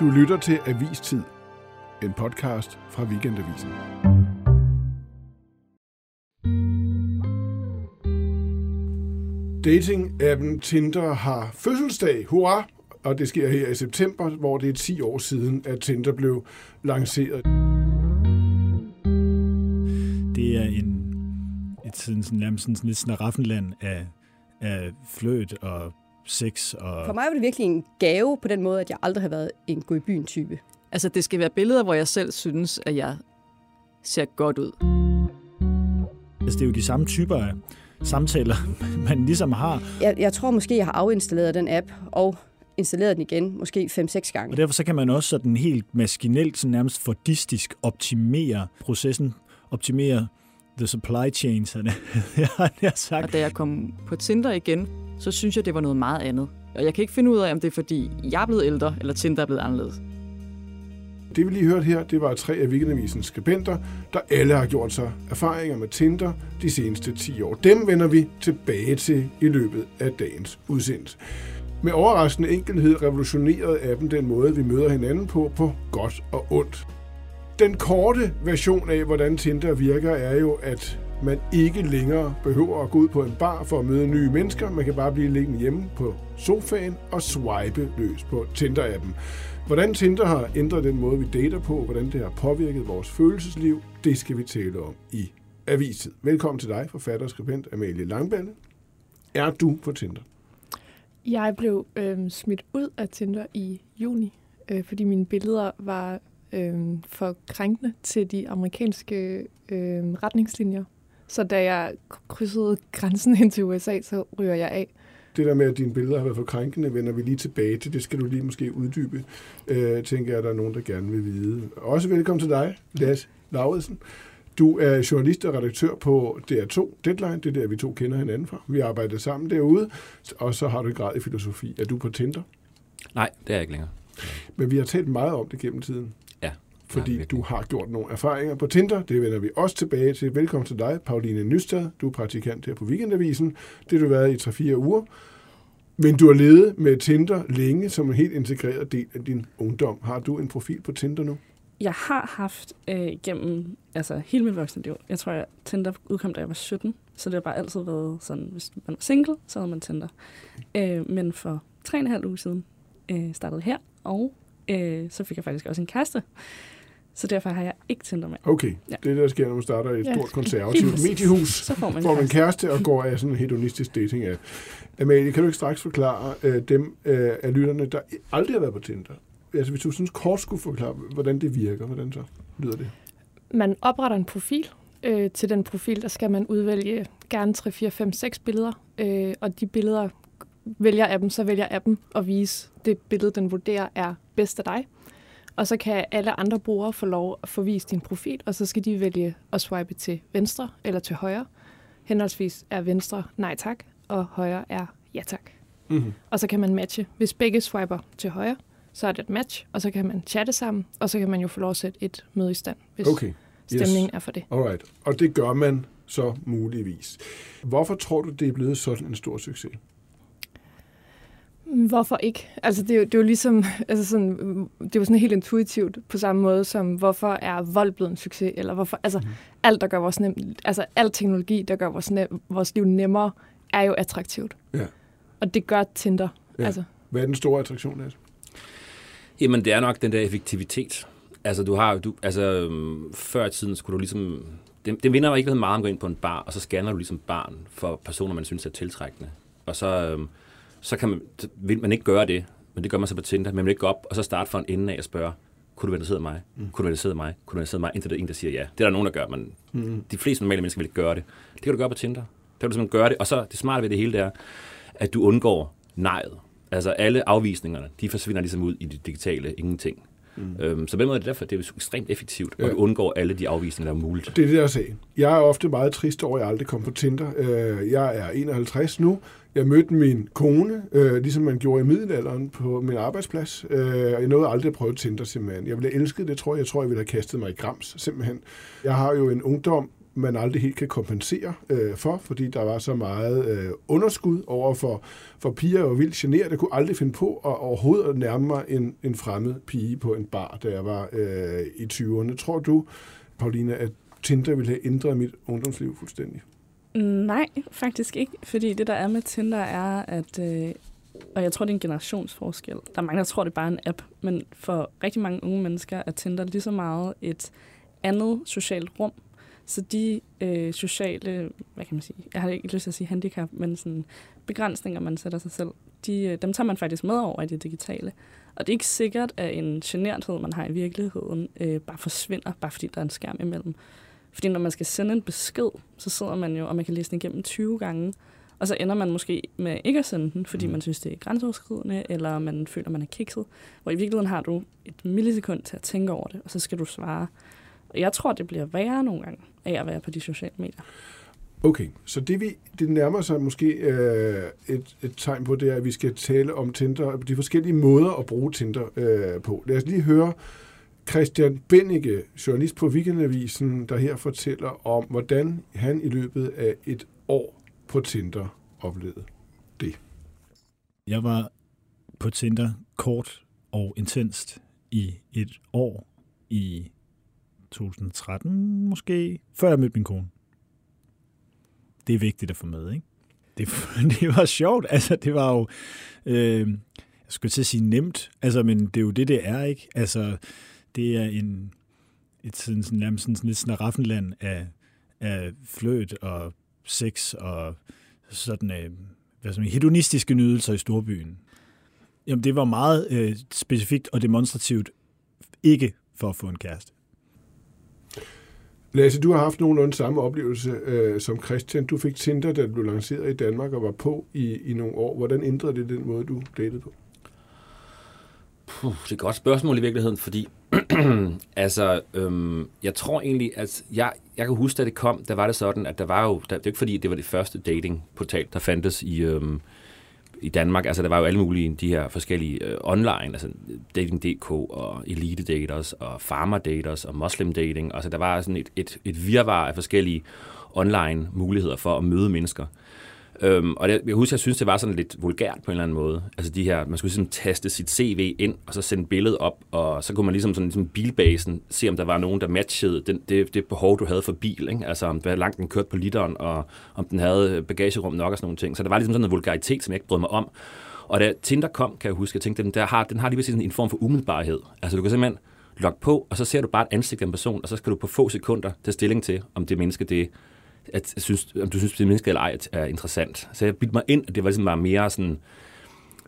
Du lytter til Avistid, en podcast fra Weekendavisen. Dating-appen Tinder har fødselsdag. Hurra! Og det sker her i september, hvor det er 10 år siden, at Tinder blev lanceret. Det er en, et sådan, sådan, nærmest sådan, sådan lidt snaraffenland af, af fløt og sex. Og... For mig var det virkelig en gave på den måde, at jeg aldrig har været en gå i byen type. Altså, det skal være billeder, hvor jeg selv synes, at jeg ser godt ud. Altså, det er jo de samme typer af samtaler, man ligesom har. Jeg, jeg tror måske, jeg har afinstalleret den app og installeret den igen, måske 5-6 gange. Og derfor så kan man også sådan helt maskinelt, sådan nærmest fordistisk optimere processen, optimere the supply chain, så det har jeg sagt. Og da jeg kom på Tinder igen, så synes jeg, det var noget meget andet. Og jeg kan ikke finde ud af, om det er, fordi jeg er blevet ældre, eller Tinder er blevet anderledes. Det vi lige hørte her, det var tre af Weekendavisens skribenter, der alle har gjort sig erfaringer med Tinder de seneste 10 år. Dem vender vi tilbage til i løbet af dagens udsendelse. Med overraskende enkelhed revolutionerede appen den måde, vi møder hinanden på, på godt og ondt. Den korte version af, hvordan Tinder virker, er jo, at man ikke længere behøver at gå ud på en bar for at møde nye mennesker. Man kan bare blive liggende hjemme på sofaen og swipe løs på Tinder-appen. Hvordan Tinder har ændret den måde, vi dater på, hvordan det har påvirket vores følelsesliv, det skal vi tale om i Avistid. Velkommen til dig, forfatter og skribent Amalie Langballe. Er du på Tinder? Jeg blev øh, smidt ud af Tinder i juni, øh, fordi mine billeder var øh, for krænkende til de amerikanske øh, retningslinjer. Så da jeg krydsede grænsen ind til USA, så ryger jeg af. Det der med, at dine billeder har været for krænkende, vender vi lige tilbage til. Det skal du lige måske uddybe. Øh, tænker jeg, at der er nogen, der gerne vil vide. Også velkommen til dig, Lars Lauridsen. Du er journalist og redaktør på DR2 Deadline. Det er der, vi to kender hinanden fra. Vi arbejder sammen derude, og så har du en grad i filosofi. Er du på Tinder? Nej, det er jeg ikke længere. Men vi har talt meget om det gennem tiden. Fordi du har gjort nogle erfaringer på Tinder. Det vender vi også tilbage til. Velkommen til dig, Pauline Nystad. Du er praktikant her på Weekendavisen. Det har du været i 3-4 uger. Men du har levet med Tinder længe som en helt integreret del af din ungdom. Har du en profil på Tinder nu? Jeg har haft øh, gennem altså, hele mit voksne liv. Jeg tror, at Tinder udkom, da jeg var 17. Så det har bare altid været sådan, hvis man var single, så havde man Tinder. Øh, men for tre og en halv uge siden øh, startede her, og øh, så fik jeg faktisk også en kæreste. Så derfor har jeg ikke Tinder med. Okay, Ja. det er det, der sker, når man starter i et Ja. stort konservativt mediehus. Så får man får man kæreste. og går af sådan en hedonistisk dating af. Amalie, kan du ikke straks forklare øh, dem øh, af lytterne, der aldrig har været på Tinder? Altså hvis du sådan kort skulle forklare, hvordan det virker, hvordan så lyder det? Man opretter en profil. Øh, til den profil, der skal man udvælge gerne 3, 4, 5, 6 billeder. Øh, og de billeder vælger appen, så vælger appen at vise det billede, den vurderer er bedst af dig. Og så kan alle andre brugere få lov at få vist din profil, og så skal de vælge at swipe til venstre eller til højre. Henholdsvis er venstre nej tak, og højre er ja tak. Mm-hmm. Og så kan man matche. Hvis begge swiper til højre, så er det et match, og så kan man chatte sammen, og så kan man jo få lov at sætte et møde i stand, hvis Okay, stemningen er for det. alright. Og det gør man så muligvis. Hvorfor tror du, det er blevet sådan en stor succes? Hvorfor ikke? Altså, det er jo, det er jo ligesom, altså sådan, det er jo sådan helt intuitivt på samme måde som, hvorfor er vold blevet en succes, eller hvorfor, altså, mm. alt, der gør vores nem, altså, al teknologi, der gør vores, nem, vores liv nemmere, er jo attraktivt. Ja. Og det gør Tinder. Ja. Altså, Hvad er den store attraktion af Jamen, det er nok den der effektivitet. Altså, du har du, altså, før i tiden skulle du ligesom... Det, det minder jo ikke meget om at gå ind på en bar, og så scanner du ligesom barn for personer, man synes er tiltrækkende. Og så, øhm, så kan man, så vil man ikke gøre det, men det gør man så på Tinder. Men man vil ikke gå op og så starte fra en ende af og spørge, kunne du være interesseret i mig? Mm. Kunne du være interesseret i mig? Kunne du være interesseret i mig? Indtil der er en, der siger ja. Det er der nogen, der gør, men Mm. de fleste normale mennesker vil ikke gøre det. Det kan du gøre på Tinder. Der kan du simpelthen gøre det. Og så det smarte ved det hele, det er, at du undgår nejet. Altså alle afvisningerne, de forsvinder ligesom ud i det digitale ingenting. Mm. Øhm, så på den måde er det derfor, det er ekstremt effektivt, og Ja. du undgår alle de afvisninger, der er muligt. Det er det, er sagen. Jeg er ofte meget trist over, at jeg aldrig kom på Tinder. Øh, Jeg er 51 nu. Jeg mødte min kone, øh, ligesom man gjorde i middelalderen på min arbejdsplads. Øh, Jeg nåede aldrig at prøve Tinder, simpelthen. Jeg ville have elsket det, tror jeg. Jeg tror, jeg ville have kastet mig i grams, simpelthen. Jeg har jo en ungdom man aldrig helt kan kompensere øh, for, fordi der var så meget øh, underskud over for, for piger og vildt generet. Jeg kunne aldrig finde på at overhovedet nærme mig en, en fremmed pige på en bar, da jeg var øh, i 20'erne. Tror du, Paulina, at Tinder ville have ændret mit ungdomsliv fuldstændig? Nej, faktisk ikke. Fordi det, der er med Tinder, er, at... Øh, og jeg tror, det er en generationsforskel. Der er mange, der tror, det er bare en app. Men for rigtig mange unge mennesker er Tinder lige så meget et andet socialt rum. Så de øh, sociale, hvad kan man sige, jeg har ikke lyst til at sige handicap, men sådan begrænsninger, man sætter sig selv, de, øh, dem tager man faktisk med over i det digitale. Og det er ikke sikkert, at en generthed, man har i virkeligheden, øh, bare forsvinder, bare fordi der er en skærm imellem. Fordi når man skal sende en besked, så sidder man jo, og man kan læse den igennem 20 gange, og så ender man måske med ikke at sende den, fordi mm. man synes, det er grænseoverskridende, eller man føler, man er kikset. Hvor i virkeligheden har du et millisekund til at tænke over det, og så skal du svare. Og jeg tror, det bliver værre nogle gange af at være på de sociale medier. Okay, så det, vi, det nærmer sig måske øh, et, et tegn på, det er, at vi skal tale om Tinder, de forskellige måder at bruge Tinder øh, på. Lad os lige høre Christian Bennike, journalist på Weekendavisen, der her fortæller om, hvordan han i løbet af et år på Tinder oplevede det. Jeg var på Tinder kort og intenst i et år i 2013 måske, før jeg mødte min kone. Det er vigtigt at få med, ikke? Det, det var sjovt, altså det var jo, øh, jeg skulle til at sige nemt, altså, men det er jo det, det er, ikke? Altså, det er en, et sådan, sådan, nærmest sådan, sådan lidt snaraffenland af, af fløt og sex og sådan, øh, hvad som, hedonistiske nydelser i storbyen. Jamen, det var meget øh, specifikt og demonstrativt ikke for at få en kæreste. Lasse, du har haft nogenlunde samme oplevelse øh, som Christian. Du fik Tinder, da det blev lanceret i Danmark og var på i, i nogle år. Hvordan ændrede det den måde, du datede på? Puh, det er et godt spørgsmål i virkeligheden, fordi altså, øhm, jeg tror egentlig, at jeg, jeg kan huske, da det kom, der var det sådan, at der var jo, der, det er ikke fordi, det var det første datingportal, der fandtes i, øhm, i Danmark. Altså, der var jo alle mulige de her forskellige øh, online, altså Dating.dk og Elite Daters og Farmer Daters og Muslim Dating. Altså, der var sådan et, et, et virvar af forskellige online muligheder for at møde mennesker. Øhm, og det, jeg husker, jeg synes, det var sådan lidt vulgært på en eller anden måde. Altså de her, man skulle sådan taste sit CV ind, og så sende billedet op, og så kunne man ligesom sådan ligesom bilbasen se, om der var nogen, der matchede den, det, det behov, du havde for bil. Ikke? Altså om hvor langt den kørte på literen, og om den havde bagagerum nok og sådan nogle ting. Så der var ligesom sådan en vulgaritet, som jeg ikke brød mig om. Og da Tinder kom, kan jeg huske, jeg tænkte, den, der har, den har lige sådan en form for umiddelbarhed. Altså du kan simpelthen logge på, og så ser du bare et ansigt af en person, og så skal du på få sekunder tage stilling til, om det menneske det at synes, om du synes, det menneske eller ej er interessant. Så jeg bildte mig ind, at det var ligesom var mere sådan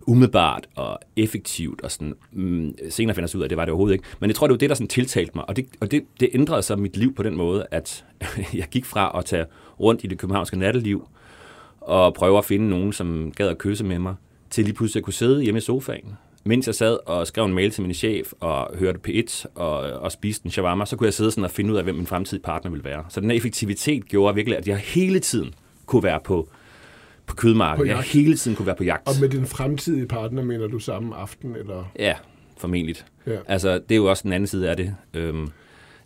umiddelbart og effektivt, og sådan, mm, senere finder jeg ud af, at det var det overhovedet ikke. Men jeg tror, det var det, der sådan tiltalte mig, og det, og det, det ændrede så mit liv på den måde, at jeg gik fra at tage rundt i det københavnske natteliv, og prøve at finde nogen, som gad at kysse med mig, til lige pludselig at kunne sidde hjemme i sofaen mens jeg sad og skrev en mail til min chef og hørte P1 og, og spiste en shawarma, så kunne jeg sidde sådan og finde ud af, hvem min fremtidige partner ville være. Så den her effektivitet gjorde virkelig, at jeg hele tiden kunne være på, på kødmarkedet. Jeg hele tiden kunne være på jagt. Og med din fremtidige partner, mener du samme aften? Eller? Ja, formentlig. Ja. Altså, det er jo også den anden side af det. Øhm,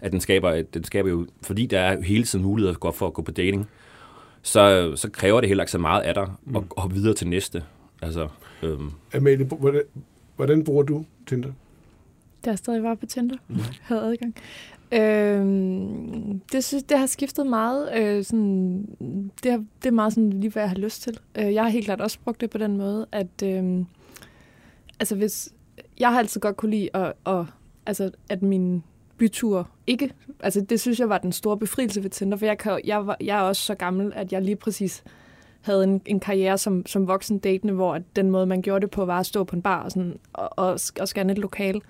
at den skaber, den skaber jo, fordi der er hele tiden muligheder for at gå på dating, så, så kræver det heller ikke så meget af dig mm. at hoppe videre til næste. Altså, øhm. Amalie, hvordan, Hvordan bruger du Tinder? Da jeg stadig var på Tinder, mm. havde adgang. Øhm, det, synes, det har skiftet meget. Øh, sådan, det, har, det er meget sådan, lige hvad jeg har lyst til. Øh, jeg har helt klart også brugt det på den måde, at øh, altså hvis, jeg har altid godt kunne lide, at, at, altså, at min bytur ikke... Altså det synes jeg var den store befrielse ved Tinder, for jeg, kan, jeg, var, jeg er også så gammel, at jeg lige præcis havde en, en karriere som, som voksen datende, hvor den måde, man gjorde det på, var at stå på en bar og, sådan, og, og, og scanne et lokal.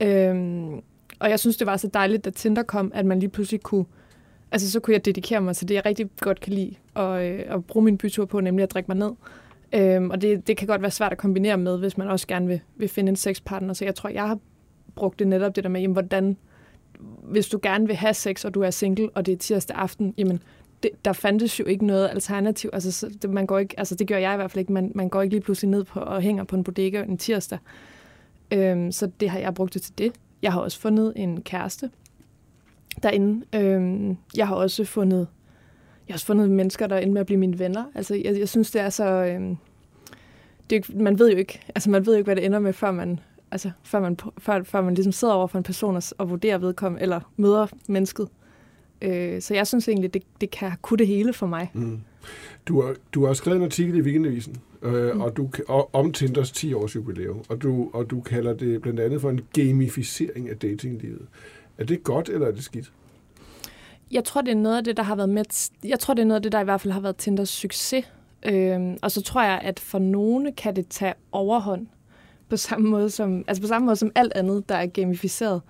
Øhm, og jeg synes, det var så dejligt, da Tinder kom, at man lige pludselig kunne, altså så kunne jeg dedikere mig til det, jeg rigtig godt kan lide, og, øh, og bruge min bytur på, nemlig at drikke mig ned. Øhm, og det, det kan godt være svært at kombinere med, hvis man også gerne vil, vil finde en sexpartner. Så jeg tror, jeg har brugt det netop det der med, jamen, hvordan, hvis du gerne vil have sex, og du er single, og det er tirsdag aften, jamen, det, der fandtes jo ikke noget alternativ. Altså, så, det, man går ikke, altså, det gør jeg i hvert fald ikke. Man, man går ikke lige pludselig ned på og hænger på en bodega en tirsdag. Øhm, så det har jeg brugt det til det. Jeg har også fundet en kæreste. derinde. Øhm, jeg har også fundet jeg har også fundet mennesker, der ender med at blive mine venner. Altså, jeg, jeg synes, det er så... Øhm, det, er ikke- man ved jo ikke, altså man ved jo ikke, hvad det ender med, før man, altså, før man, før, før man ligesom sidder over for en person og, og vurderer vedkommende, eller møder mennesket. Øh, så jeg synes egentlig, det, det kan kunne det hele for mig. Mm. Du, har, du har skrevet en artikel i Weekendavisen øh, Mm. og du, og, om Tinders 10 års jubilæum, og du, og du kalder det blandt andet for en gamificering af datinglivet. Er det godt, eller er det skidt? Jeg tror, det er noget af det, der har været med. Jeg tror, det er noget af det, der i hvert fald har været Tinders succes. Øhm, og så tror jeg, at for nogle kan det tage overhånd på samme måde som, altså på samme måde som alt andet, der er gamificeret,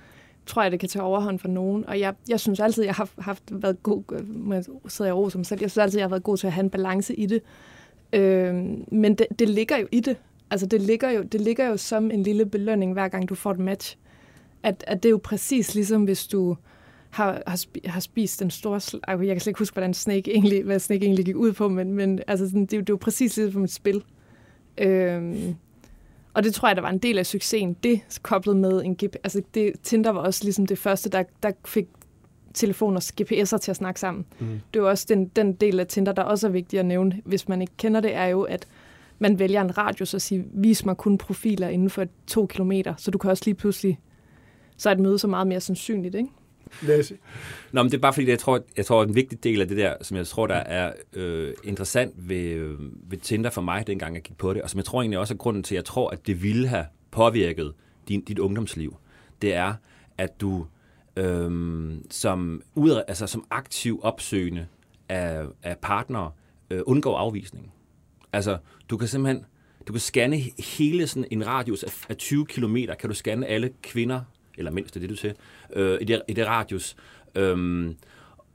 tror jeg, det kan tage overhånd for nogen. Og jeg, jeg synes altid, jeg har haft været god, øh, med, sidder jeg og som selv, jeg synes altid, jeg har været god til at have en balance i det. Øhm, men det, det ligger jo i det. Altså det ligger, jo, det ligger jo som en lille belønning, hver gang du får et match. At, at det er jo præcis ligesom, hvis du har, har, spi, har spist den store... Sl- jeg kan slet ikke huske, hvordan Snake egentlig, hvad Snake egentlig gik ud på, men, men altså, sådan, det, er jo- det er jo præcis ligesom et spil. Øhm, og det tror jeg, der var en del af succesen. Det koblet med en GP... Altså, det, Tinder var også ligesom det første, der, der fik telefoner og GPS'er til at snakke sammen. Mm. Det er jo også den, den del af Tinder, der også er vigtig at nævne, hvis man ikke kender det, er jo, at man vælger en radius og siger, vis mig kun profiler inden for to kilometer, så du kan også lige pludselig, så er et møde så meget mere sandsynligt, ikke? Lasse? Nå, men det er bare fordi, jeg tror, jeg tror, en vigtig del af det der, som jeg tror, der er øh, interessant ved, øh, ved Tinder for mig, dengang jeg gik på det, og som jeg tror egentlig også er grunden til, at jeg tror, at det ville have påvirket din, dit ungdomsliv, det er, at du øh, som, ud, altså, som aktiv opsøgende af, af partnere øh, undgår afvisning. Altså, du kan simpelthen du kan scanne hele sådan en radius af 20 km, kan du scanne alle kvinder, eller mindst det er det, du siger, øh, i, det, i det radius. Øhm,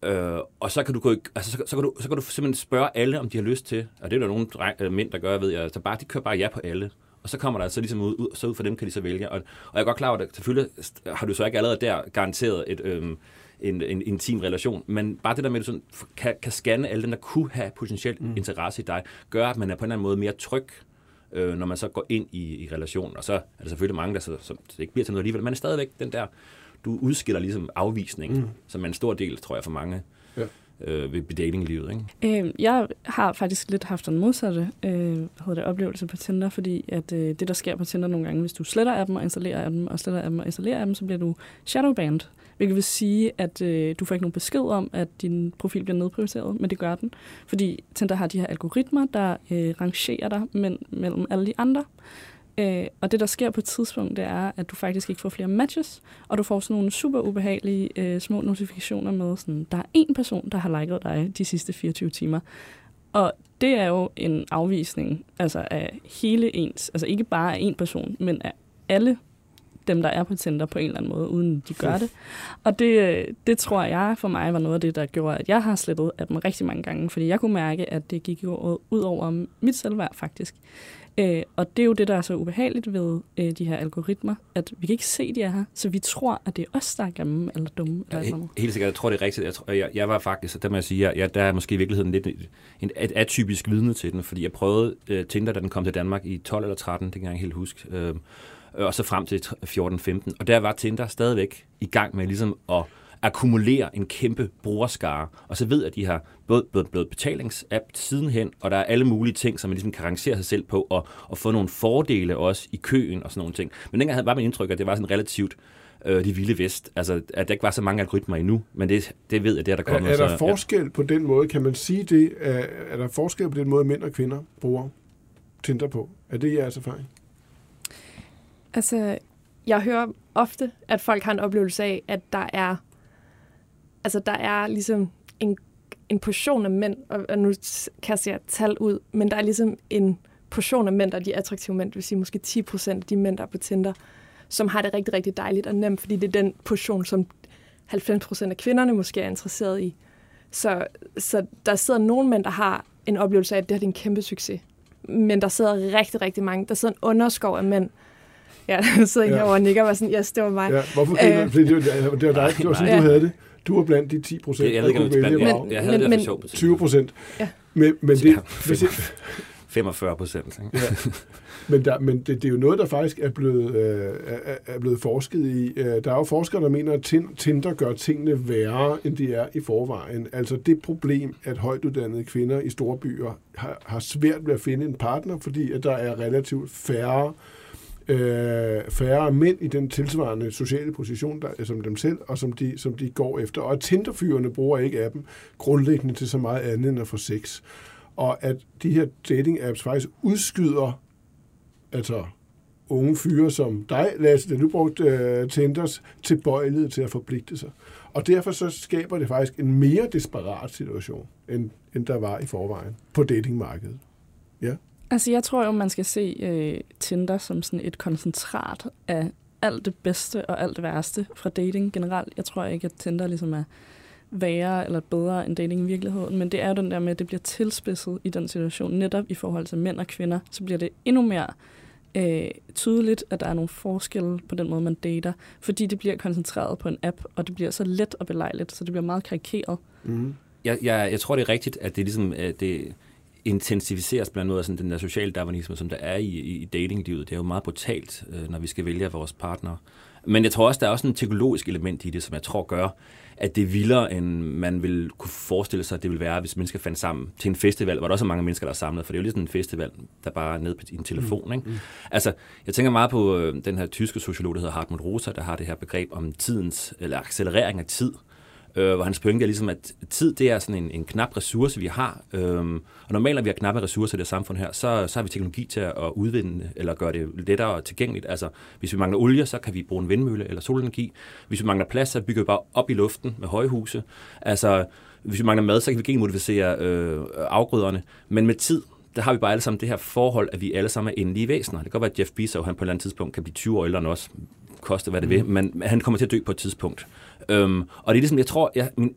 øh, og så kan, du gå, altså, så, så, kan du, så kan du simpelthen spørge alle, om de har lyst til, og det er der nogle dreng, øh, mænd, der gør, ved jeg, så bare, de kører bare ja på alle. Og så kommer der altså ligesom ud, ud, så ud for dem kan de så vælge. Og, og jeg er godt klar over, at selvfølgelig har du så ikke allerede der garanteret et, øhm, en, en intim relation, men bare det der med, at du sådan, kan, kan scanne alle dem, der kunne have potentielt mm. interesse i dig, gør, at man er på en eller anden måde mere tryg, øh, når man så går ind i, i relationen. Og så er der selvfølgelig mange, der så, som det ikke bliver til noget alligevel, men stadigvæk den der, du udskiller ligesom afvisning, mm. som er en stor del, tror jeg, for mange Ja. øh, ved datinglivet. Ikke? Øh, jeg har faktisk lidt haft den modsatte øh, hvad hedder det, oplevelse på Tinder, fordi at øh, det, der sker på Tinder nogle gange, hvis du sletter appen og installerer appen, og sletter appen og installerer appen, så bliver du shadowbanned. Hvilket vil sige, at øh, du får ikke nogen besked om, at din profil bliver nedprioriteret, men det gør den. Fordi Tinder har de her algoritmer, der øh, rangerer dig men, mellem alle de andre. Øh, og det, der sker på et tidspunkt, det er, at du faktisk ikke får flere matches, og du får sådan nogle super ubehagelige øh, små notifikationer med, sådan, der er en person, der har liket dig de sidste 24 timer. Og det er jo en afvisning altså af hele ens, altså ikke bare af en person, men af alle dem, der er på Tinder på en eller anden måde, uden de gør det. Og det, øh, det tror jeg for mig var noget af det, der gjorde, at jeg har slettet af dem rigtig mange gange, fordi jeg kunne mærke, at det gik jo ud over mit selvværd faktisk. Øh, og det er jo det, der er så ubehageligt ved øh, de her algoritmer, at vi kan ikke se, de er her, så vi tror, at det er os, der er grimme eller dumme. Eller Ja, he- helt sikkert, jeg tror, det er rigtigt. Jeg, tror, jeg, jeg var faktisk, der må jeg sige, jeg, jeg, der er måske i virkeligheden lidt et, et atypisk vidne til den, fordi jeg prøvede uh, Tinder, da den kom til Danmark i 12 eller 13, det kan jeg ikke helt huske, uh, og så frem til 14-15. Og der var Tinder stadigvæk i gang med ligesom at akkumulere en kæmpe brugerskare. Og så ved jeg, at de har både, både betalingsapp sidenhen, og der er alle mulige ting, som man ligesom kan rangere sig selv på, og, og få nogle fordele også i køen og sådan nogle ting. Men dengang havde var mit indtryk, at det var sådan relativt øh, det vilde vest. Altså, at der ikke var så mange algoritmer endnu, men det, det ved jeg, det er der Er, kommet. er der så, forskel på den måde, kan man sige det, er, er der forskel på den måde, mænd og kvinder bruger Tinder på? Er det jeres erfaring? Altså, jeg hører ofte, at folk har en oplevelse af, at der er, altså der er ligesom en, en portion af mænd, og, og nu kaster jeg et tal ud, men der er ligesom en portion af mænd, der er de attraktive mænd, det vil sige måske 10 procent af de mænd, der er på Tinder, som har det rigtig, rigtig dejligt og nemt, fordi det er den portion, som 90 procent af kvinderne måske er interesseret i. Så, så der sidder nogle mænd, der har en oplevelse af, at det her det er en kæmpe succes. Men der sidder rigtig, rigtig mange. Der sidder en underskov af mænd. Ja, der sidder en Ja. herovre og nikker og var sådan, yes, det var mig. Ja, hvorfor griner Øh. du? Fordi det, var- det var dig, det var sådan, Ja. du havde det. Du var blandt de 10 procent, jeg, jeg det er vælge blandt- brag. jeg, jeg havde Men- det for sjov på 20 procent. Ja. Men, men det, Ja, hvis jeg, 45 procent. Ja. Men, der, men det, det er jo noget, der faktisk er blevet, øh, er, er blevet forsket i. Øh, der er jo forskere, der mener, at Tinder gør tingene værre, end de er i forvejen. Altså det problem, at højtuddannede kvinder i store byer har, har svært ved at finde en partner, fordi at der er relativt færre øh, øh, færre mænd i den tilsvarende sociale position der, som dem selv, og som de, som de går efter. Og at Tinderfyrene bruger ikke appen grundlæggende til så meget andet end at få sex. Og at de her dating-apps faktisk udskyder altså unge fyre som dig, Lasse, der nu brugte uh, Tinders, tilbøjelighed til at forpligte sig. Og derfor så skaber det faktisk en mere desperat situation, end, end der var i forvejen på datingmarkedet. Ja. Altså, jeg tror jo, man skal se øh, Tinder som sådan et koncentrat af alt det bedste og alt det værste fra dating generelt. Jeg tror ikke, at Tinder ligesom er værre eller bedre end dating i virkeligheden, men det er jo den der med, at det bliver tilspidset i den situation, netop i forhold til mænd og kvinder, så bliver det endnu mere øh, tydeligt, at der er nogle forskelle på den måde, man dater, fordi det bliver koncentreret på en app, og det bliver så let og belejligt, så det bliver meget karikeret. Mm. Jeg, jeg, jeg tror, det er rigtigt, at det ligesom, at det intensificeres blandt andet af sådan den der sociale darwinisme, som der er i, i datinglivet. Det er jo meget brutalt, øh, når vi skal vælge vores partner. Men jeg tror også, der er også en teknologisk element i det, som jeg tror gør, at det er vildere, end man vil kunne forestille sig, at det vil være, hvis mennesker fandt sammen til en festival, hvor der også er mange mennesker, der er samlet, for det er jo lidt sådan en festival, der bare er nede på en telefon. Mm. Ikke? Mm. Altså, jeg tænker meget på øh, den her tyske sociolog, der hedder Hartmut Rosa, der har det her begreb om tidens, eller accelerering af tid, øh, hvor hans pointe er ligesom, at tid det er sådan en, en knap ressource, vi har. Øhm, og normalt, når vi har knappe ressourcer i det samfund her, så, så har vi teknologi til at udvinde eller gøre det lettere tilgængeligt. Altså, hvis vi mangler olie, så kan vi bruge en vindmølle eller solenergi. Hvis vi mangler plads, så bygger vi bare op i luften med højhuse. Altså, hvis vi mangler mad, så kan vi genmodificere øh, afgrøderne. Men med tid, der har vi bare alle sammen det her forhold, at vi alle sammen er endelige væsener. Det kan godt være, at Jeff Bezos han på et eller andet tidspunkt kan blive 20 år ældre end os, koste hvad det vil, mm. men han kommer til at dø på et tidspunkt. Øhm, og det er ligesom, jeg tror, jeg, min,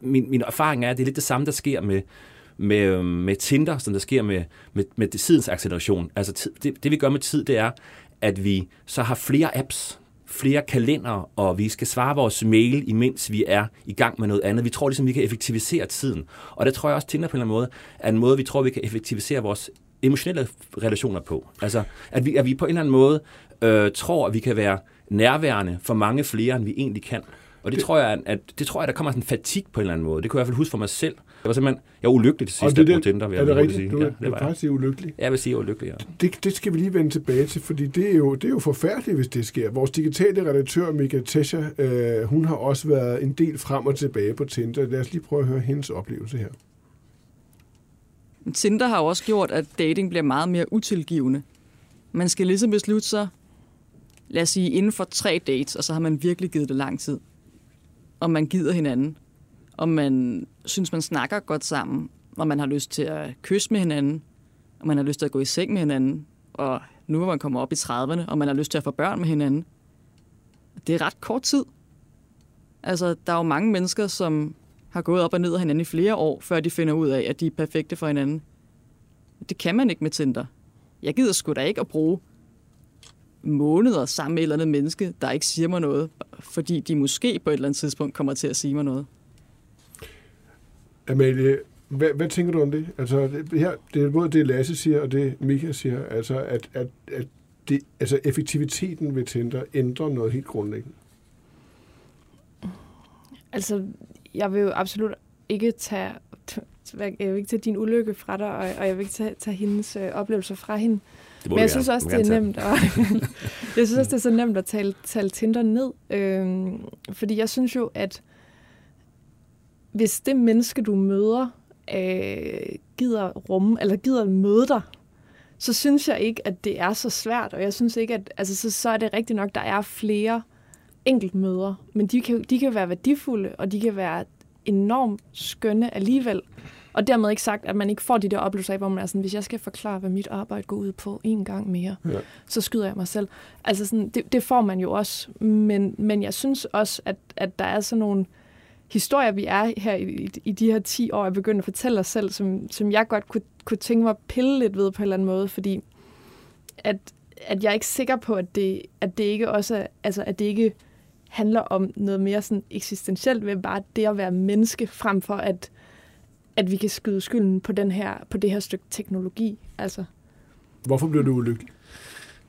min, min erfaring er, at det er lidt det samme, der sker med, med, øhm, med Tinder, som der sker med, med, med tidens acceleration. Altså tid, det, det vi gør med tid, det er, at vi så har flere apps, flere kalender, og vi skal svare vores mail, imens vi er i gang med noget andet. Vi tror ligesom, vi kan effektivisere tiden. Og det tror jeg også, Tinder på en eller anden måde er en måde, vi tror, vi kan effektivisere vores emotionelle relationer på. Altså, at vi, at vi på en eller anden måde øh, tror, at vi kan være nærværende for mange flere, end vi egentlig kan. Og det, det, tror jeg, at, det tror jeg, der kommer sådan en fatig på en eller anden måde. Det kunne jeg i hvert fald huske for mig selv. Jeg var simpelthen, jeg var ulykkelig til sidst, det, jeg Tinder, vil jeg er det rigtigt? sige. Du, ja, det var faktisk ulykkelig. Jeg vil sige, ulykkelig, ja. Det, det skal vi lige vende tilbage til, fordi det er jo, det er jo forfærdeligt, hvis det sker. Vores digitale redaktør, Mika Tesha, øh, hun har også været en del frem og tilbage på Tinder. Lad os lige prøve at høre hendes oplevelse her. Tinder har også gjort, at dating bliver meget mere utilgivende. Man skal ligesom beslutte sig, lad os sige, inden for tre dates, og så har man virkelig givet det lang tid. Om man gider hinanden. Om man synes, man snakker godt sammen. Om man har lyst til at kysse med hinanden. Om man har lyst til at gå i seng med hinanden. Og nu hvor man kommer op i 30'erne, og man har lyst til at få børn med hinanden. Det er ret kort tid. Altså, der er jo mange mennesker, som har gået op og ned af hinanden i flere år, før de finder ud af, at de er perfekte for hinanden. Det kan man ikke med Tinder. Jeg gider sgu da ikke at bruge måneder sammen med et eller andet menneske, der ikke siger mig noget, fordi de måske på et eller andet tidspunkt kommer til at sige mig noget. Amalie, hvad, hvad tænker du om det? Altså, det, her, det er både det, Lasse siger, og det, Mika siger, altså, at, at, at det, altså, effektiviteten ved Tinder ændrer noget helt grundlæggende. Altså, jeg vil jo absolut ikke tage, jeg vil ikke tage din ulykke fra dig, og, og jeg vil ikke tage, tage hendes øh, oplevelser fra hende. Men jeg synes også, det er nemt. At, jeg synes også, det er så nemt at tale, tale Tinder ned. Øhm, fordi jeg synes jo, at hvis det menneske, du møder, øh, gider rumme, eller gider møde dig, så synes jeg ikke, at det er så svært. Og jeg synes ikke, at altså, så, så er det rigtigt nok, der er flere enkeltmøder. Men de kan, de kan være værdifulde, og de kan være enormt skønne alligevel. Og dermed ikke sagt, at man ikke får de der oplevelser af, hvor man er sådan, hvis jeg skal forklare, hvad mit arbejde går ud på en gang mere, ja. så skyder jeg mig selv. Altså sådan, det, det får man jo også. Men, men jeg synes også, at, at der er sådan nogle historier, vi er her i, i de her 10 år, jeg begynder at fortælle os selv, som, som jeg godt kunne, kunne tænke mig at pille lidt ved på en eller anden måde, fordi at, at jeg er ikke sikker på, at det, at det ikke også er, altså at det ikke handler om noget mere sådan eksistentielt ved bare det at være menneske, frem for at at vi kan skyde skylden på, den her, på det her stykke teknologi. Altså, Hvorfor blev du ulykkelig?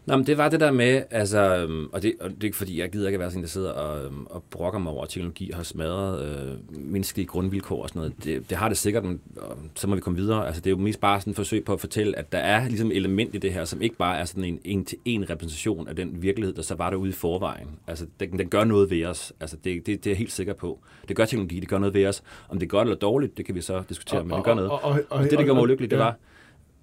Nå, men det var det der med, altså, øhm, og det, og det er ikke fordi, jeg gider ikke at være sådan, der sidder og, øhm, og brokker mig over, at teknologi har smadret øh, menneskelige grundvilkår og sådan noget. Det, det har det sikkert, men og så må vi komme videre. Altså, det er jo mest bare sådan et forsøg på at fortælle, at der er ligesom element i det her, som ikke bare er sådan en en-til-en repræsentation af den virkelighed, der så var derude i forvejen. Altså, den, den gør noget ved os. Altså, det, det, det er jeg helt sikker på. Det gør teknologi, det gør noget ved os. Om det er godt eller dårligt, det kan vi så diskutere, men det gør noget. Og, og, og, Og det, der gør mig ulykkelig, det var,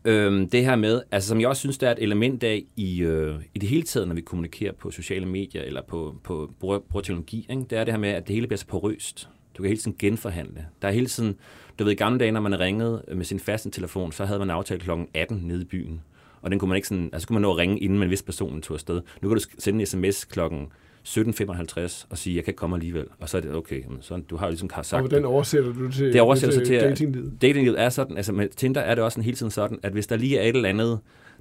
øhm, det her med, altså som jeg også synes, der er et element af i, øh, i det hele taget, når vi kommunikerer på sociale medier eller på, på bruger, bruger teknologi, ikke? det er det her med, at det hele bliver så porøst. Du kan hele tiden genforhandle. Der er hele tiden, du ved, i gamle dage, når man ringede med sin faste telefon, så havde man aftalt kl. 18 nede i byen. Og den kunne man ikke sådan, altså kunne man nå at ringe, inden man vidste, personen tog afsted. Nu kan du sende en sms klokken 17.55 og sige, jeg kan ikke komme alligevel. Og så er det okay, så du har jo ligesom sagt Og hvordan oversætter du det til, Det oversætter til, at- datinglivet? datinglivet er sådan, altså med Tinder er det også sådan, hele tiden sådan, at hvis der lige er et eller andet,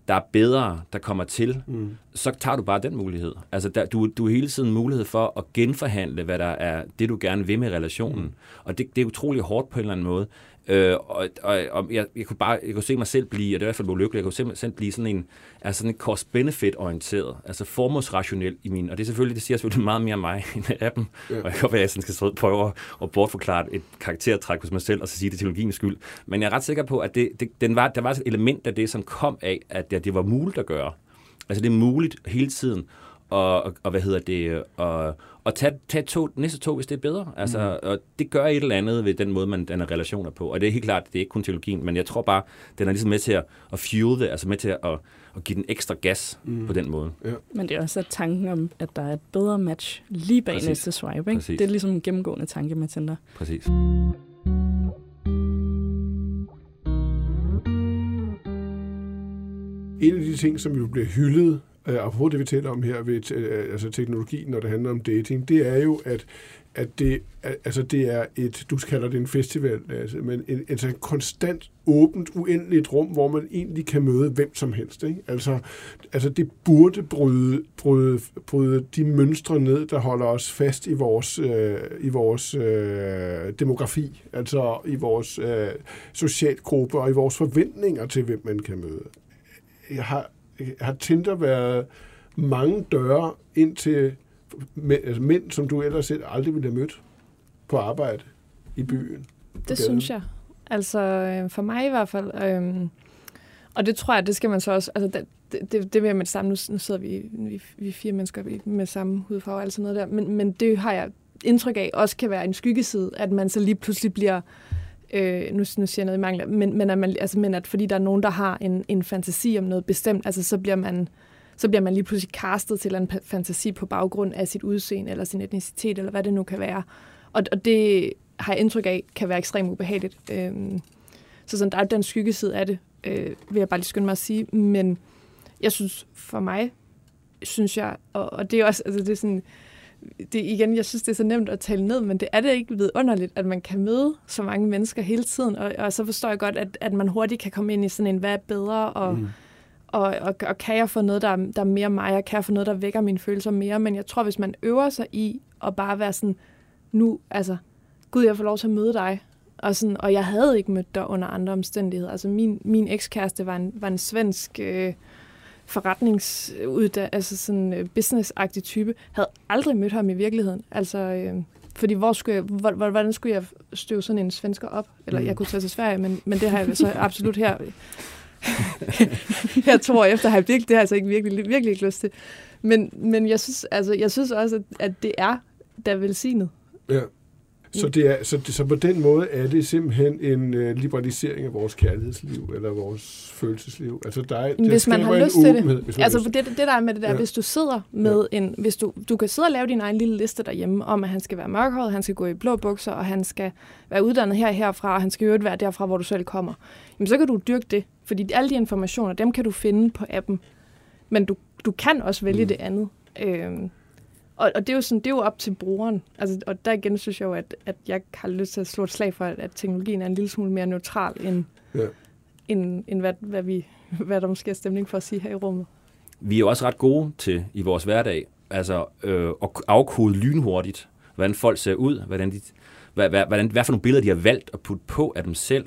der er bedre, der kommer til, Mm. så tager du bare den mulighed. Altså, der, du, du har hele tiden mulighed for at genforhandle, hvad der er det, du gerne vil med relationen. Mm. Og det, det er utrolig hårdt på en eller anden måde. Øh, og og, og jeg, jeg, kunne bare, jeg kunne se mig selv blive, og det er i hvert fald ulykkelig, jeg kunne se mig selv blive sådan en, altså sådan en cost-benefit-orienteret, altså formålsrationel i min, og det er selvfølgelig, det siger selvfølgelig meget mere om mig end af dem, Ja. og jeg kan være, at jeg sådan skal sidde og prøve at, at bortforklare et karaktertræk hos mig selv, og så sige, det er teknologiens skyld. Men jeg er ret sikker på, at det, det, den var, der var et element af det, som kom af, at det, det var muligt at gøre. Altså det er muligt hele tiden og, og, og hvad hedder det, og, og tage, tage to, næste to, hvis det er bedre. Altså, mm. og det gør et eller andet ved den måde, man danner relationer på. Og det er helt klart, det er ikke kun teknologien, men jeg tror bare, den er ligesom med til at, at fuel det, altså med til at, at give den ekstra gas mm. på den måde. Men det er også at tanken om, at der er et bedre match lige bag Præcis. næste swipe. Ikke? Præcis. Det er ligesom en gennemgående tanke med Tinder. Præcis. En af de ting, som jo bliver hyldet, øh, apropos det, vi taler om her ved øh, altså teknologi, når det handler om dating, det er jo, at, at det, altså det er et, du kalder det en festival, altså, men en, altså en konstant, åbent, uendeligt rum, hvor man egentlig kan møde hvem som helst. Ikke? Altså, altså det burde bryde, bryde, bryde de mønstre ned, der holder os fast i vores, øh, i vores øh, demografi, altså i vores øh, socialgruppe og i vores forventninger til, hvem man kan møde Jeg har, har Tinder været mange døre ind til mænd, altså mænd, som du ellers selv aldrig ville have mødt på arbejde i byen? Det gaden. synes jeg. Altså øh, for mig i hvert fald. Øh, og det tror jeg, det skal man så også... Altså, det, det, det vil jeg med det samme. Nu, nu sidder vi, vi, vi fire mennesker med samme hudfarve og alt sådan noget der. Men, men det har jeg indtryk af også kan være en skyggeside, at man så lige pludselig bliver... Øh, nu, nu siger jeg noget i mangler, men, men, at man, altså, men at fordi der er nogen, der har en, en fantasi om noget bestemt, altså så bliver man så bliver man lige pludselig castet til en fantasi på baggrund af sit udseende, eller sin etnicitet, eller hvad det nu kan være. Og, og det har jeg indtryk af, kan være ekstremt ubehageligt. Øhm, så sådan, der er den skyggeside af det, øh, vil jeg bare lige skynde mig at sige. Men jeg synes, for mig, synes jeg, og, og det er også, altså det er sådan, det, igen, jeg synes, det er så nemt at tale ned, men det er det ikke vidunderligt, at man kan møde så mange mennesker hele tiden, og, og så forstår jeg godt, at, at man hurtigt kan komme ind i sådan en, hvad er bedre, og, mm. og, og, og kan jeg få noget, der, er- der er mere mig, og kan jeg få noget, der vækker mine følelser mere, men jeg tror, hvis man øver sig i at bare være sådan, nu, altså, gud, jeg får lov til at møde dig, og, sådan, og jeg havde ikke mødt dig under andre omstændigheder. Altså min, min ekskæreste var en, var en svensk øh, forretningsuddannet, altså sådan øh, business-agtig type. Havde aldrig mødt ham i virkeligheden. Altså, øh, fordi hvor skulle jeg, hvor, hvor- hvordan skulle jeg støve sådan en svensker op? Eller Mm. jeg kunne tage til Sverige, men, men det har jeg så absolut her. her to år efter har jeg virkelig, det har jeg altså ikke virkelig, virkelig ikke lyst til. Men, men jeg, synes, altså, jeg synes også, at, at det er da velsignet. Ja. Så, det er, så, det, så på den måde er det simpelthen en øh, liberalisering af vores kærlighedsliv, eller vores følelsesliv. Altså, der er, hvis man har lyst til det. Hvis man Altså det, det der er med det der, Ja. hvis du sidder med ja. en, hvis du, du kan sidde og lave din egen lille liste derhjemme om, at han skal være mørkhåret, han skal gå i blå bukser, og han skal være uddannet her og herfra, og han skal øvrigt være derfra, hvor du selv kommer. Jamen så kan du dyrke det, fordi alle de informationer, dem kan du finde på appen. Men du, du kan også vælge Mm. det andet. Øhm, og, og det er jo sådan, det er jo op til brugeren. Altså, og der igen synes jeg jo, at, at jeg har lyst til at slå et slag for, at, at teknologien er en lille smule mere neutral, end, Ja. end, end hvad, hvad, vi, hvad der måske er stemning for at sige her i rummet. Vi er jo også ret gode til i vores hverdag altså, øh, at afkode lynhurtigt, hvordan folk ser ud, hvordan de, hvad, hvad, hvordan, hvad for nogle billeder de har valgt at putte på af dem selv.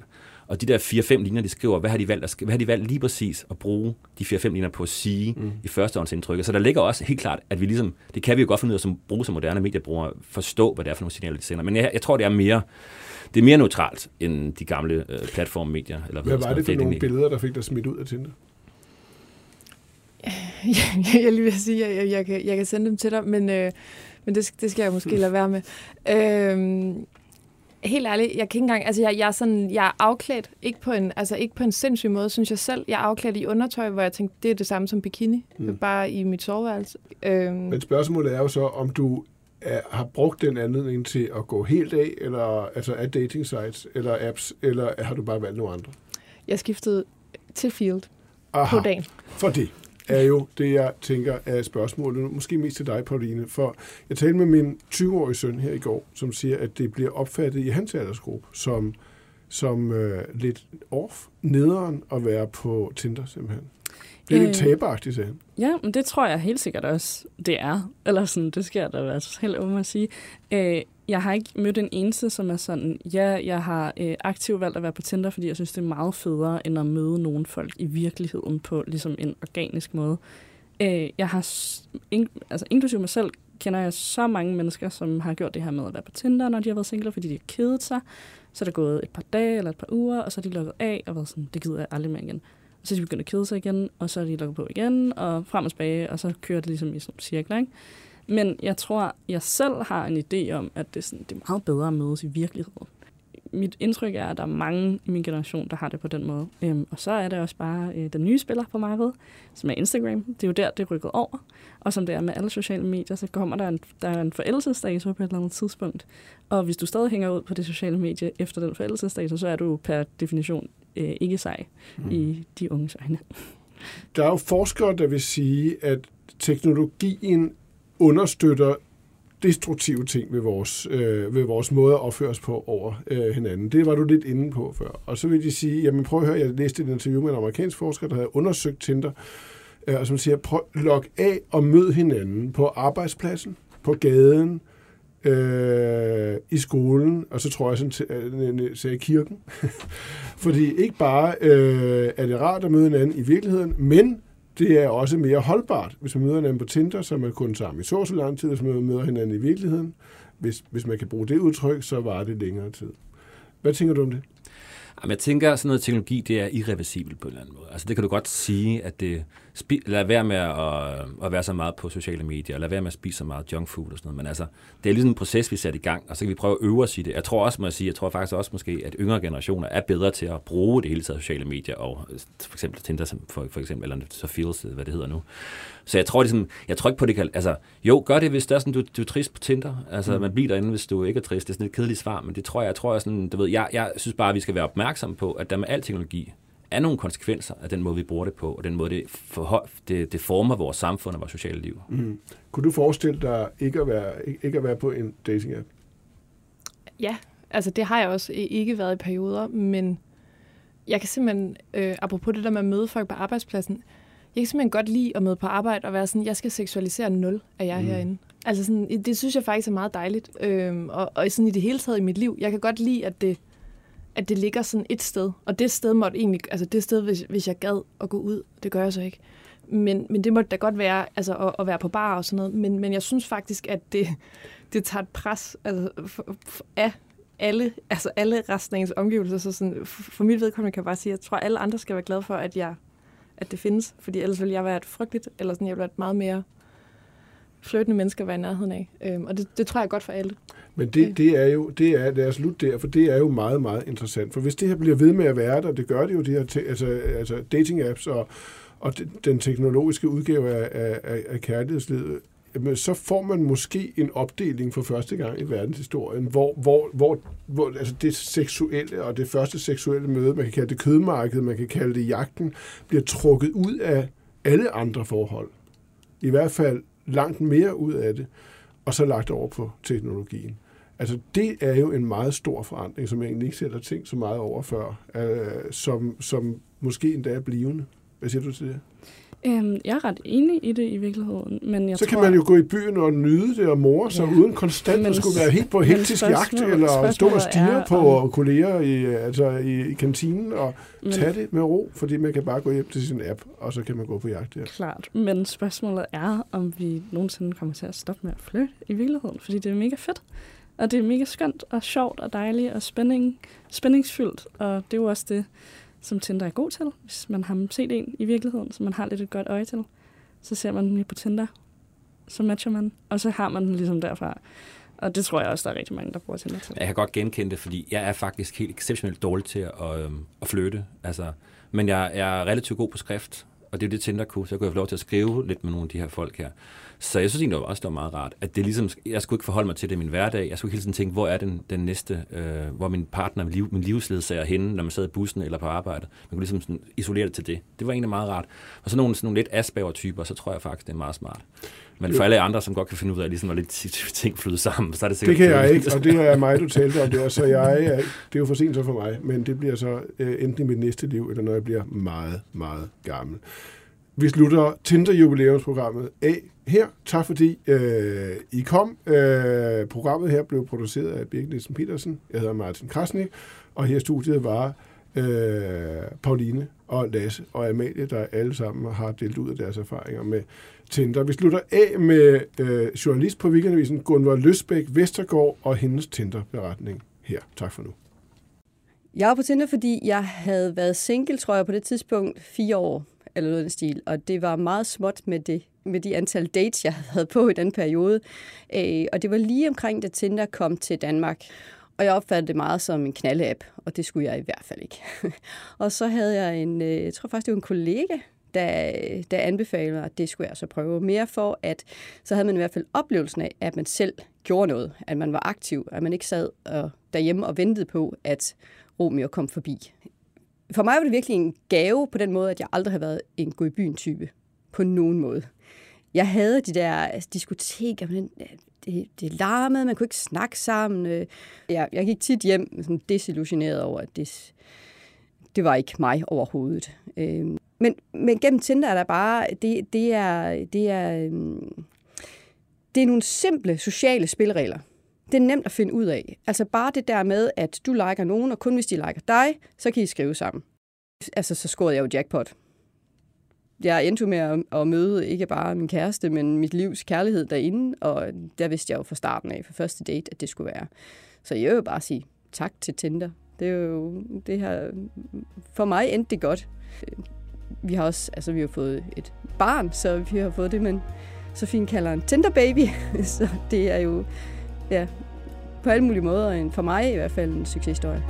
Og de der 4-5 linjer, de skriver, hvad har de valgt, at, hvad har de valgt lige præcis at bruge de 4-5 linjer på at sige mm. i førstehåndsindtrykket. Så der ligger også helt klart, at vi ligesom, det kan vi jo godt finde ud af som bruge som moderne mediebrugere, forstå, hvad det er for nogle signaler, de sender. Men jeg, jeg tror, det er mere, det er mere neutralt end de gamle øh, platformmedier. Eller Hvad var sådan det for nogle billeder, der fik dig smidt ud af Tinder? jeg, jeg lige vil sige, at jeg, jeg, kan, jeg kan sende dem til dig, men, øh, men det, det skal jeg måske lade være med. Øh, helt ærligt, jeg kan ikke engang, altså jeg, jeg, er sådan, jeg er afklædt, ikke på, en, altså ikke på en sindssyg måde, synes jeg selv. Jeg er afklædt i undertøj, hvor jeg tænkte, det er det samme som bikini, Mm. bare i mit soveværelse. Øh, Men spørgsmålet er jo så, om du er, har brugt den anledning til at gå helt af, eller altså af dating sites, eller apps, eller har du bare valgt nogle andre? jeg skiftede til Field Aha, på dagen. for det er jo det, jeg tænker er spørgsmålet. Måske mest til dig, Pauline. For jeg talte med min 20-årige søn her i går, som siger, at det bliver opfattet i hans aldersgruppe som, som øh, lidt off, nederen at være på Tinder simpelthen. Det er lidt Øh. taberagtigt, sagde han. Ja, men det tror jeg helt sikkert også, det er. Eller sådan, det jeg da være helt åben at sige. Øh, jeg har ikke mødt en eneste, som er sådan, ja, jeg har øh, aktivt valgt at være på Tinder, fordi jeg synes, det er meget federe, end at møde nogle folk i virkeligheden på ligesom en organisk måde. Øh, jeg har, in, altså inklusive mig selv, kender jeg så mange mennesker, som har gjort det her med at være på Tinder, når de har været single, fordi de har kedet sig. Så er der gået et par dage eller et par uger, og så er de lukket af og været sådan, det gider jeg aldrig mere igen. Og så er de begyndt at kede sig igen, og så er de lukket på igen, og frem og tilbage, og så kører det ligesom i sådan cirkler, ikke? Men jeg tror, jeg selv har en idé om, at det er, sådan, det er meget bedre at mødes i virkeligheden. Mit indtryk er, at der er mange i min generation, der har det på den måde. Øhm, og så er det også bare øh, den nye spiller på markedet, som er Instagram. Det er jo der, det er rykket over. Og som det er med alle sociale medier, så kommer der en, der er en forældelsesdato på et eller andet tidspunkt. Og hvis du stadig hænger ud på det sociale medie efter den forældelsesdato, så er du per definition øh, ikke sej mm. i de unge øjne. Der er jo forskere, der vil sige, at teknologien understøtter destruktive ting ved vores, øh, ved vores måde at opføre os på over øh, hinanden. Det var du lidt inde på før. Og så vil de sige, jamen prøv at høre, jeg læste et interview med en amerikansk forsker, der havde undersøgt Tinder, øh, og som siger, prøv log af og mød hinanden på arbejdspladsen, på gaden, øh, i skolen, og så tror jeg sådan, øh, til- kirken. Fordi ikke bare øh, er det rart at møde hinanden i virkeligheden, men det er også mere holdbart, hvis man møder hinanden på Tinder, så er man kun sammen i så så lang tid, hvis man møder hinanden i virkeligheden. Hvis, hvis man kan bruge det udtryk, så var det længere tid. Hvad tænker du om det? Jamen, jeg tænker, at sådan noget teknologi, det er irreversibelt på en eller anden måde. Altså, det kan du godt sige, at det... Spi- lad være med at, at være så meget på sociale medier, lad være med at spise så meget junk food og sådan noget. Men altså, det er ligesom en proces, vi sætter i gang, og så kan vi prøve at øve os i det. Jeg tror også, må jeg sige, jeg tror faktisk også måske, at yngre generationer er bedre til at bruge det hele taget sociale medier, og for eksempel Tinder for, for eksempel, eller så Feels, hvad det hedder nu. Så jeg tror, ligesom, jeg tror ikke på, det kan... Altså, jo, gør det, hvis det er sådan, du, du er trist på Tinder. Altså, mm. man bliver derinde, hvis du ikke er trist. Det er sådan et kedeligt svar, men det tror jeg, jeg tror, jeg sådan, du ved, jeg, jeg synes bare, at vi skal være opmærksomme på, at der med al teknologi er nogle konsekvenser af den måde, vi bruger det på, og den måde, det, for, det, det former vores samfund og vores sociale liv. Mm. Kunne du forestille dig ikke at være, ikke, ikke at være på en dating-app? Ja, altså det har jeg også ikke været i perioder, men jeg kan simpelthen, øh, apropos det der med at møde folk på arbejdspladsen, jeg kan simpelthen godt lide at møde på arbejde og være sådan, jeg skal seksualisere nul af jer Mm. mm. herinde. Altså sådan, det synes jeg faktisk er meget dejligt. Øhm, og, og sådan i det hele taget i mit liv, jeg kan godt lide, at det, at det ligger sådan et sted. Og det sted måtte egentlig, altså det sted, hvis, hvis jeg gad at gå ud, det gør jeg så ikke. Men, men det måtte da godt være, altså at, at være på bar og sådan noget. Men, men jeg synes faktisk, at det, det tager et pres altså, for, for, af alle, altså alle resten af ens omgivelser. Så sådan, for, for mit vedkommende kan jeg bare sige, at jeg tror, at alle andre skal være glade for, at, jeg, at det findes. Fordi ellers ville jeg være et frygteligt, eller sådan, jeg ville være et meget mere flirtende menneske at være i nærheden af. Øhm, og det, det tror jeg er godt for alle. Men det, det er jo, det er, lad os slutte der, for det er jo meget, meget interessant. For hvis det her bliver ved med at være der, det gør det jo, de her altså, altså dating-apps og, og de- den teknologiske udgave af, af, af, af kærlighedslivet, jamen, så får man måske en opdeling for første gang i verdenshistorien, hvor, hvor, hvor, hvor altså det seksuelle og det første seksuelle møde, man kan kalde det kødmarked, man kan kalde det jagten, bliver trukket ud af alle andre forhold. I hvert fald langt mere ud af det, og så lagt over på teknologien. Altså, det er jo en meget stor forandring, som jeg egentlig ikke selv har tænkt så meget over før, øh, som, som måske endda er blivende. Hvad siger du til det? Øhm, jeg er ret enig i det i virkeligheden, men jeg Så tror... kan man jo gå i byen og nyde det og more sig, Ja. uden konstant Men at skulle være helt på hektisk jagt, eller stå og stige på om- kolleger i, altså i, i kantinen, og men, tage det med ro, fordi man kan bare gå hjem til sin app, og så kan man gå på jagt der. Klart, men spørgsmålet er, om vi nogensinde kommer til at stoppe med at flytte i virkeligheden, fordi det er mega fedt. Og det er mega skønt og sjovt og dejligt og spænding, spændingsfyldt, og det er jo også det, som Tinder er god til. Hvis man har set en i virkeligheden, som man har lidt et godt øje til, så ser man den lige på Tinder, så matcher man, og så har man den ligesom derfra. Og det tror jeg også, der er rigtig mange, der bruger Tinder til. Jeg kan godt genkende det, fordi jeg er faktisk helt exceptionelt dårlig til at, øhm, at flytte. Altså, men jeg, jeg er relativt god på skrift, og det er jo det Tinder kunne, så jeg kunne få lov til at skrive lidt med nogle af de her folk her. Så jeg synes egentlig også, det var meget rart, at det ligesom, jeg skulle ikke forholde mig til det i min hverdag. Jeg skulle hele tiden tænke, hvor er den, den næste, øh, hvor min partner, min, liv, min livsledsager er henne, når man sad i bussen eller på arbejde. Man kunne ligesom sådan isolere det til det. Det var egentlig meget rart. Og så nogle, sådan nogle lidt Asperger-typer, så tror jeg faktisk, det er meget smart. Men for alle andre, som godt kan finde ud af, ligesom, at lidt ting flyder sammen, så er det Det sikkert kan jeg ikke, og det er mig, du talte om der, så jeg, det er jo for sent så for mig, men det bliver så øh, enten i mit næste liv, eller når jeg bliver meget, meget gammel. Vi slutter Tinder-jubilæumsprogrammet af her. Tak fordi øh, I kom. Øh, programmet her blev produceret af Birgit Nielsen Petersen. Jeg hedder Martin Krasnik, og her i studiet var øh, Pauline og Lasse og Amalie, der alle sammen har delt ud af deres erfaringer med Tinder. Vi slutter af med øh, journalist på Weekendavisen Gunvar Løsbæk Vestergaard og hendes Tinder-beretning her. Tak for nu. Jeg var på Tinder, fordi jeg havde været single, tror jeg, på det tidspunkt fire år, eller noget den stil. Og det var meget småt med, det, med de antal dates, jeg havde på i den periode. Øh, og det var lige omkring, da Tinder kom til Danmark. Og jeg opfattede det meget som en knalde-app, og det skulle jeg i hvert fald ikke. og så havde jeg en, øh, jeg tror faktisk, det var en kollega, der, der anbefalede, at det skulle jeg så prøve mere for, at så havde man i hvert fald oplevelsen af, at man selv gjorde noget, at man var aktiv, at man ikke sad og, derhjemme og ventede på, at Romeo kom forbi. For mig var det virkelig en gave på den måde, at jeg aldrig har været en gå i byen type på nogen måde. Jeg havde de der altså, diskoteker, men det, det larmede, man kunne ikke snakke sammen. Øh. Jeg, jeg gik tit hjem sådan desillusioneret over, at det, det var ikke mig overhovedet. Øhm, men, men gennem Tinder er der bare, det, det er, det er, øhm, det er nogle simple sociale spilleregler, det er nemt at finde ud af. Altså bare det der med, at du liker nogen, og kun hvis de liker dig, så kan I skrive sammen. Altså, så scorede jeg jo jackpot. Jeg endte jo med at, at møde ikke bare min kæreste, men mit livs kærlighed derinde, og der vidste jeg jo fra starten af, for første date, at det skulle være. Så jeg vil jo bare sige tak til Tinder. Det er jo, det her, for mig endte det godt. Vi har også, altså vi har fået et barn, så vi har fået det, man så fint kalder en Tinder baby. så det er jo, ja, på alle mulige måder, en, for mig i hvert fald en succeshistorie.